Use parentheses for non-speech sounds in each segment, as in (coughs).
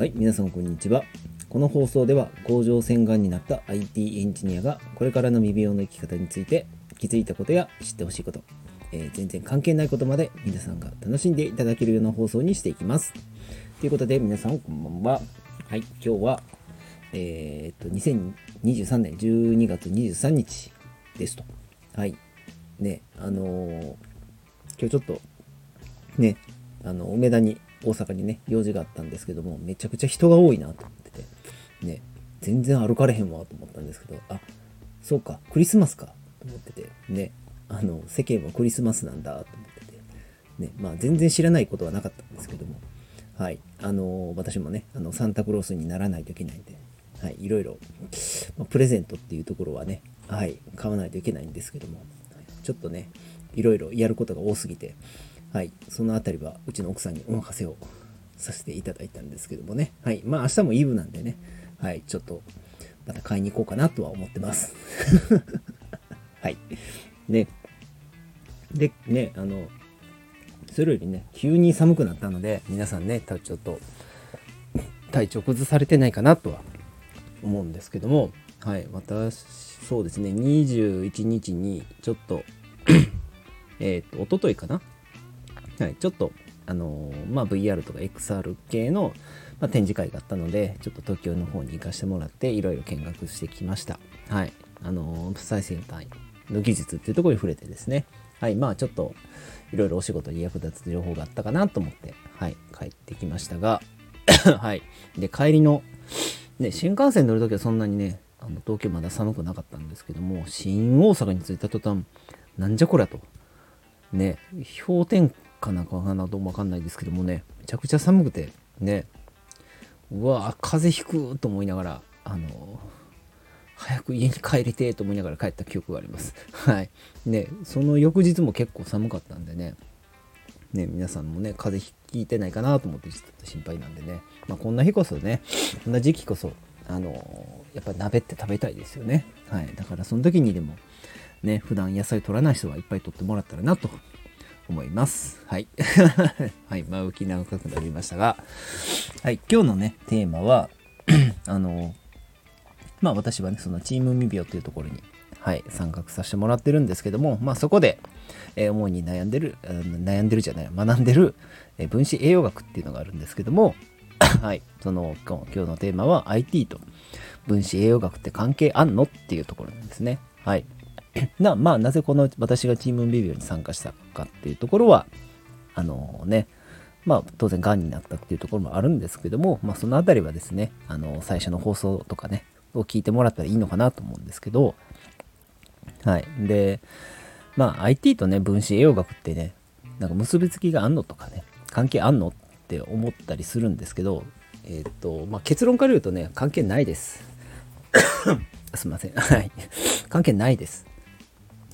はい、皆さんこんにちは。この放送では工場洗顔になった IT エンジニアがこれからの未病の生き方について気づいたことや知ってほしいこと、えー全然関係ないことまで皆さんが楽しんでいただけるような放送にしていきます。ということで皆さんこんばんは。はい、今日は、えーっと、2023年12月23日ですと。はい。ね、あのー今日ちょっとね、あの、梅田に、大阪にね、用事があったんですけども、めちゃくちゃ人が多いなと思ってて、ね、全然歩かれへんわと思ったんですけど、あ、そうか、クリスマスかと思ってて、ね、あの、世間はクリスマスなんだと思ってて、ね、まあ全然知らないことはなかったんですけども、はい、あの、私もね、あの、サンタクロースにならないといけないんで、はい、いろいろ、まあプレゼントっていうところはね、はい、買わないといけないんですけども、ちょっとね、いろいろやることが多すぎて、はい、そのあたりはうちの奥さんにお任せをさせていただいたんですけどもね、はい、まあ明日もイブなんでね、はい、ちょっとまた買いに行こうかなとは思ってます。(laughs) はい。で、で、ね、あの、それよりね、急に寒くなったので、皆さんね、たちょっと体調崩されてないかなとは思うんですけども、はい、私、そうですね、21日にちょっと、(clears throat) えっと、一昨日かなはい、ちょっと、あのーまあ、VR とか XR 系の、まあ、展示会があったので、ちょっと東京の方に行かせてもらって、いろいろ見学してきました。はい。あのー最先端の技術っていうところに触れてですね、はい、まあちょっと、いろいろお仕事に役立つ情報があったかなと思って、はい、帰ってきましたが、(coughs) はい。で、帰りの、ね、新幹線乗るときはそんなにね、あの東京まだ寒くなかったんですけども、新大阪に着いた途端、なんじゃこりゃと。ね、氷点下なんかかなどうもわかんないですけどもね、めちゃくちゃ寒くて、ね、うわ風邪ひくと思いながら、あの、早く家に帰りてえと思いながら帰った記憶があります。(laughs) はい。ね、その翌日も結構寒かったんでね、ね、皆さんもね、風邪ひいてないかなと思ってちょっと心配なんでね、まあこんな日こそね、こんな時期こそ、あの、やっぱ鍋って食べたいですよね。はい。だからその時にでも、ね、普段野菜取らない人はいっぱい取ってもらったらなと思います。はい。(laughs) はい。前置き長くなりましたが、はい。今日のね、テーマは、(clears throat) あの、まあ私はね、そのチーム未病っていうところに、はい、参画させてもらってるんですけども、まあそこで、えー主に悩んでる、悩んでるじゃない、学んでる、えー分子栄養学っていうのがあるんですけども、(coughs) はい、その今日のテーマは IT と分子栄養学って関係あんのっていうところなんですね。はい。な、まあなぜこの私がチーム未病に参加したかっていうところは、あのね、まあ当然がんになったっていうところもあるんですけども、まあそのあたりはですね、あの最初の放送とかね、を聞いてもらったらいいのかなと思うんですけど、はい。で、まあ IT とね、分子栄養学ってね、なんか結びつきがあんのとかね、関係あんのって思ったりするんですけど、えーっと、まあ結論から言うとね、関係ないです。(coughs) すいません。はい。関係ないです。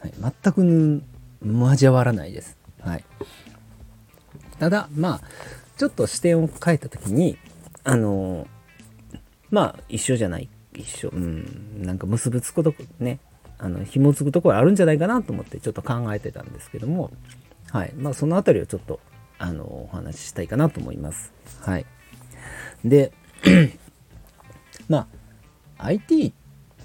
はい、全く交わらないです。はい。ただ、まあ、ちょっと視点を変えたときに、あのまあ、一緒じゃない、一緒、うん、なんか結びつくとこ、ね、あの、紐づくところあるんじゃないかなと思ってちょっと考えてたんですけども、はい。まあ、そのあたりをちょっと、あの、お話ししたいかなと思います。はい。で、(clears throat) まあ、IT っ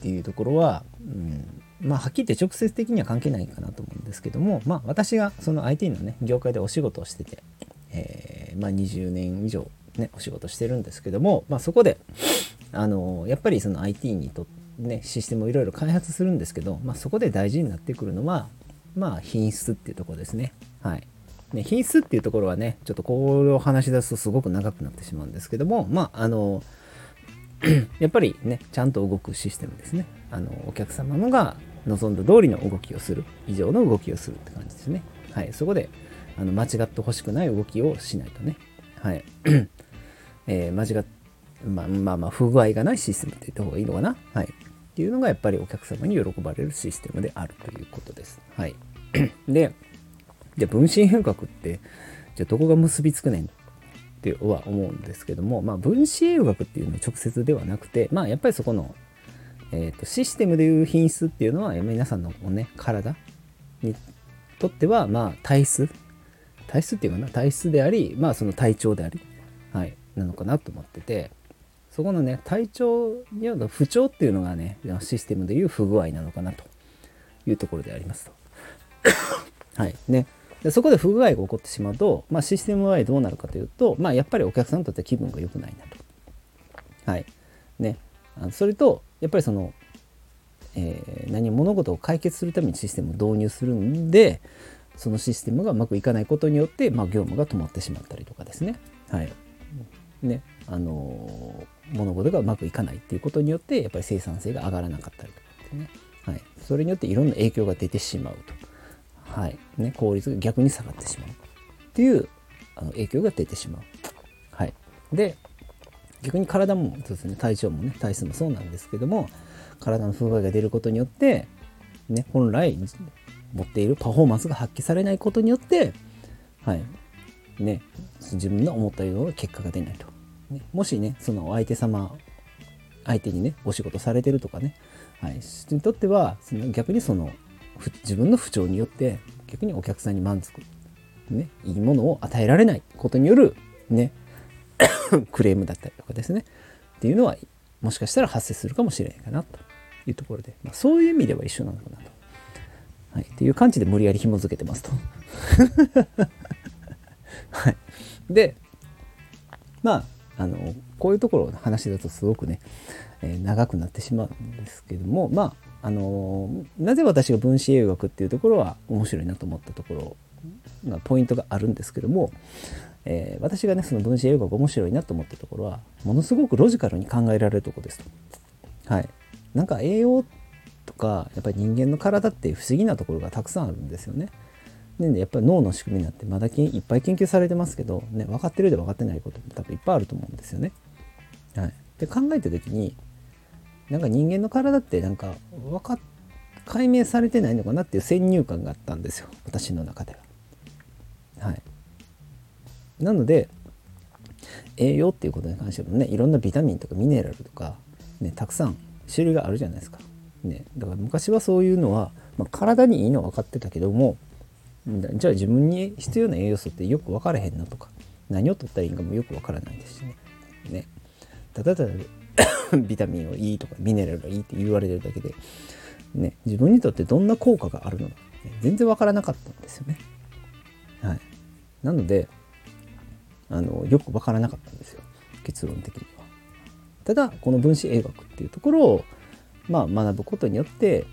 ていうところは、うん、まあ、はっきり言って直接的には関係ないかなと思うんですけども、まあ、私がその IT のね、業界でお仕事をしてて、えーまあ、20年以上ね、お仕事してるんですけども、まあ、そこで、あの、やっぱりその IT にとってね、システムをいろいろ開発するんですけど、まあ、そこで大事になってくるのは、まあ、品質っていうところですね。はい。ね、品質っていうところはね、ちょっとこれを話し出すとすごく長くなってしまうんですけども、まあ、あの、やっぱりね、ちゃんと動くシステムですね。あの、お客様のが望んだ通りの動きをする、以上の動きをするって感じですね。はい。そこで、あの、間違ってほしくない動きをしないとね。はい。(clears throat) え間違っまあまあまあ、不具合がないシステムって言った方がいいのかな。はい。っていうのがやっぱりお客様に喜ばれるシステムであるということです。はい。(clears throat) で、じゃあ分子栄養学って、じゃあどこが結びつくねんっては思うんですけども、まあ、分子栄養学っていうのは直接ではなくて、まあ、やっぱりそこの、えーとシステムでいう品質っていうのは皆さんのね体にとってはまあ体質体質っていうかな体質でありまあその体調であり、はいなのかなと思っててそこのね体調による不調っていうのがねシステムでいう不具合なのかなというところでありますと。(coughs) はいね、でそこで不具合が起こってしまうと、まあ、システムはどうなるかというと、まあ、やっぱりお客さんにとって気分が良くないなと。はいね、それとやっぱりその、えー、何物事を解決するためにシステムを導入するんでそのシステムがうまくいかないことによって、まあ、業務が止まってしまったりとかですね。はい。ねあのー、物事がうまくいかないっていうことによってやっぱり生産性が上がらなかったりとかですね、はい、それによっていろんな影響が出てしまうと、はい。ね、効率が逆に下がってしまうっていうあの影響が出てしまう。はい、で逆に体もそうですね。体調もね体質もそうなんですけども体の不具合が出ることによって、ね、本来持っているパフォーマンスが発揮されないことによって、はい。ね、自分の思ったような結果が出ないと、ね、もしねその相手様相手にねお仕事されてるとかね、はい、人にとってはその逆にその自分の不調によって逆にお客さんに満足、ね、いいものを与えられないことによるね (laughs) クレームだったりとかですねっていうのはもしかしたら発生するかもしれないかなというところで、まあ、そういう意味では一緒なのかなと。はい、っていう感じで無理やり紐付けてますと。(laughs) はい、でまああのこういうところの話だとすごくね、えー、長くなってしまうんですけどもまああのなぜ私が分子栄養学っていうところは面白いなと思ったところがポイントがあるんですけどもえー、私がねその分子栄養学面白いなと思ったところはものすごくロジカルに考えられるとこです。はい、なんか栄養とかやっぱり人間の体って不思議なところがたくさんあるんですよね。でやっぱり脳の仕組みになってまだいっぱい研究されてますけど、ね、分かってるで分かってないことも多分いっぱいあると思うんですよね。はい、で考えた時になんか人間の体ってなんか分か解明されてないのかなっていう先入観があったんですよ私の中では。はい、なので栄養っていうことに関してもねいろんなビタミンとかミネラルとか、ね、たくさん種類があるじゃないですか。ね、だから昔はそういうのは、まあ、体にいいのは分かってたけどもじゃあ自分に必要な栄養素ってよく分からへんなとか何を取ったらいいかもよく分からないですしね。ねただただ (coughs) ビタミンはいいとかミネラルがいいって言われてるだけで、ね、自分にとってどんな効果があるのか、ね、全然分からなかったんですよね。はい、なのであのよく分からなかったんですよ。結論的には。ただこの分子栄学っていうところを、まあ、学ぶことによって、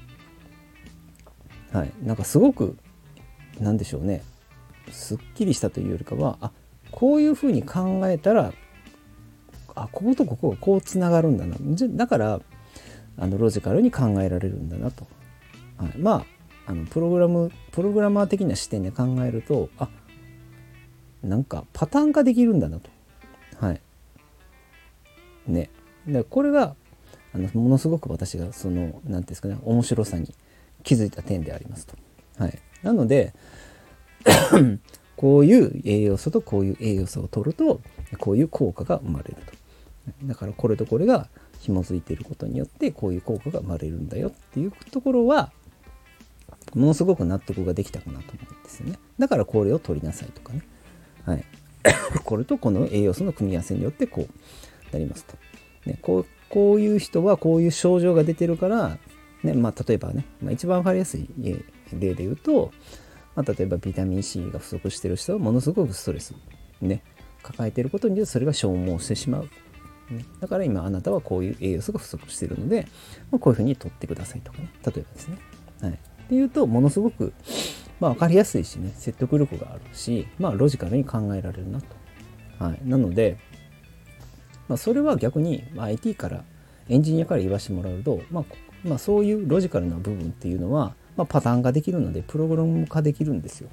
はい、なんかすごく何でしょうね。すっきりしたというよりかはあこういうふうに考えたらあこことここがこうつながるんだな。だからあのロジカルに考えられるんだなと、はい、まああのプログラムプログラマー的な視点で考えるとあなんかパターン化できるんだなと。はい。ね。でこれがあのものすごく私がその何ていうんですかね面白さに気づいた点でありますと。はい、なのでこういう栄養素とこういう栄養素を取るとこういう効果が生まれると。だからこれとこれが紐づいていることによってこういう効果が生まれるんだよっていうところはものすごく納得ができたかなと思うんですよね。だからこれを取りなさいとかね。はい、(laughs) これとこの栄養素の組み合わせによってこうなりますと。ね、こうこういう人はこういう症状が出てるから、ねまあ、例えばね、まあ、一番分かりやすい例で言うと、まあ、例えばビタミン C が不足してる人はものすごくストレス、ね、抱えていることによってそれが消耗してしまう。ね、だから今あなたはこういう栄養素が不足しているので、まあ、こういうふうに取ってくださいとかね例えばですね。はい、っていうとものすごくまあ、分かりやすいしね説得力があるし、まあ、ロジカルに考えられるなと。はい、なので、まあ、それは逆にま IT からエンジニアから言わせてもらうと、まあ、まあ、そういうロジカルな部分っていうのは、まあ、パターン化できるのでプログラム化できるんですよ。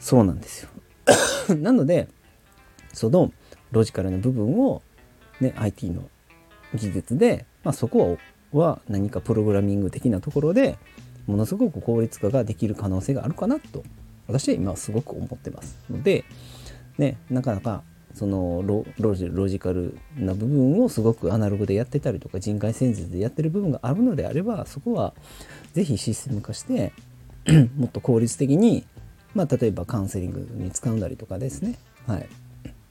そうなんですよ。(coughs) なのでそのロジカルな部分を、ね、IT の技術で、まあ、そこは何かプログラミング的なところでものすごく効率化ができる可能性があるかなと私は今すごく思ってますので、ね、なかなかそのロジカルな部分をすごくアナログでやってたりとか人海戦術でやってる部分があるのであればそこは是非システム化して (coughs) もっと効率的に、まあ、例えばカウンセリングに使うんだりとかですね、はい、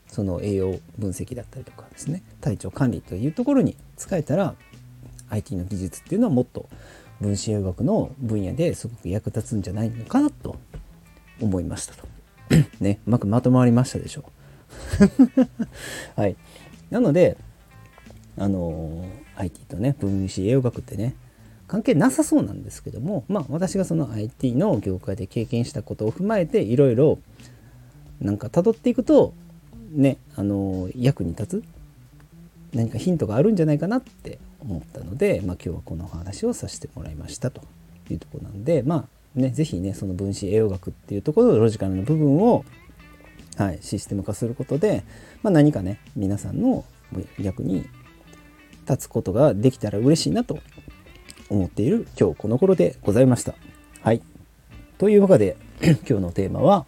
その栄養分析だったりとかですね。体調管理というところに使えたら IT の技術っていうのはもっと分子栄養学の分野ですごく役立つんじゃないのかなと思いましたと。(coughs) ね、うまくまとまりましたでしょう。(laughs) はい。なので、あの IT とね、分子栄養学ってね、関係なさそうなんですけども、まあ私がその IT の業界で経験したことを踏まえていろいろなんか辿っていくとね、あの役に立つ何かヒントがあるんじゃないかなって思ったので、まあ、今日はこの話をさせてもらいましたというとこなんでまあね是非ねその分子栄養学っていうところのロジカルな部分を、はい、システム化することで、まあ、何かね皆さんの役に立つことができたら嬉しいなと思っている今日この頃でございました。はい。というわけで (clears throat) 今日のテーマは、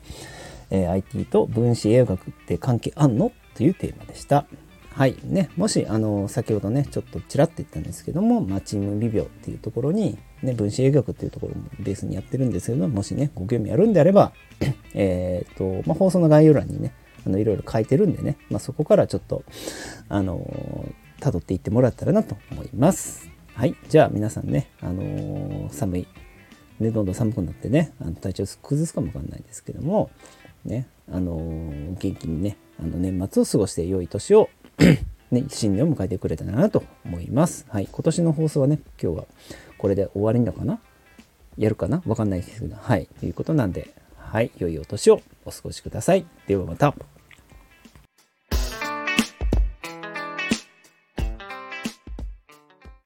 えー、IT と分子栄養学って関係あんの？というテーマでした。はいね、もしあの先ほどねちょっとちらっと言ったんですけどもマチームビビオっていうところに、ね、分子栄養学っていうところもベースにやってるんですけどもしねご興味あるんであれば (coughs) えっと、まあ、放送の概要欄にねあのいろいろ書いてるんでね、まあ、そこからちょっとあの辿っていってもらったらなと思います。はい。じゃあ皆さんね、あのー、寒い、ね、どんどん寒くなってね、あの体調崩すかもわかんないですけども、ね、あのー、元気にね、あの年末を過ごして良い年を (clears throat) ね、新年を迎えてくれたなと思います。はい。今年の放送はね、今日はこれで終わりなのかな？やるかな？わかんないですけど、はい。ということなんで、はい。良いお年をお過ごしください。ではまた。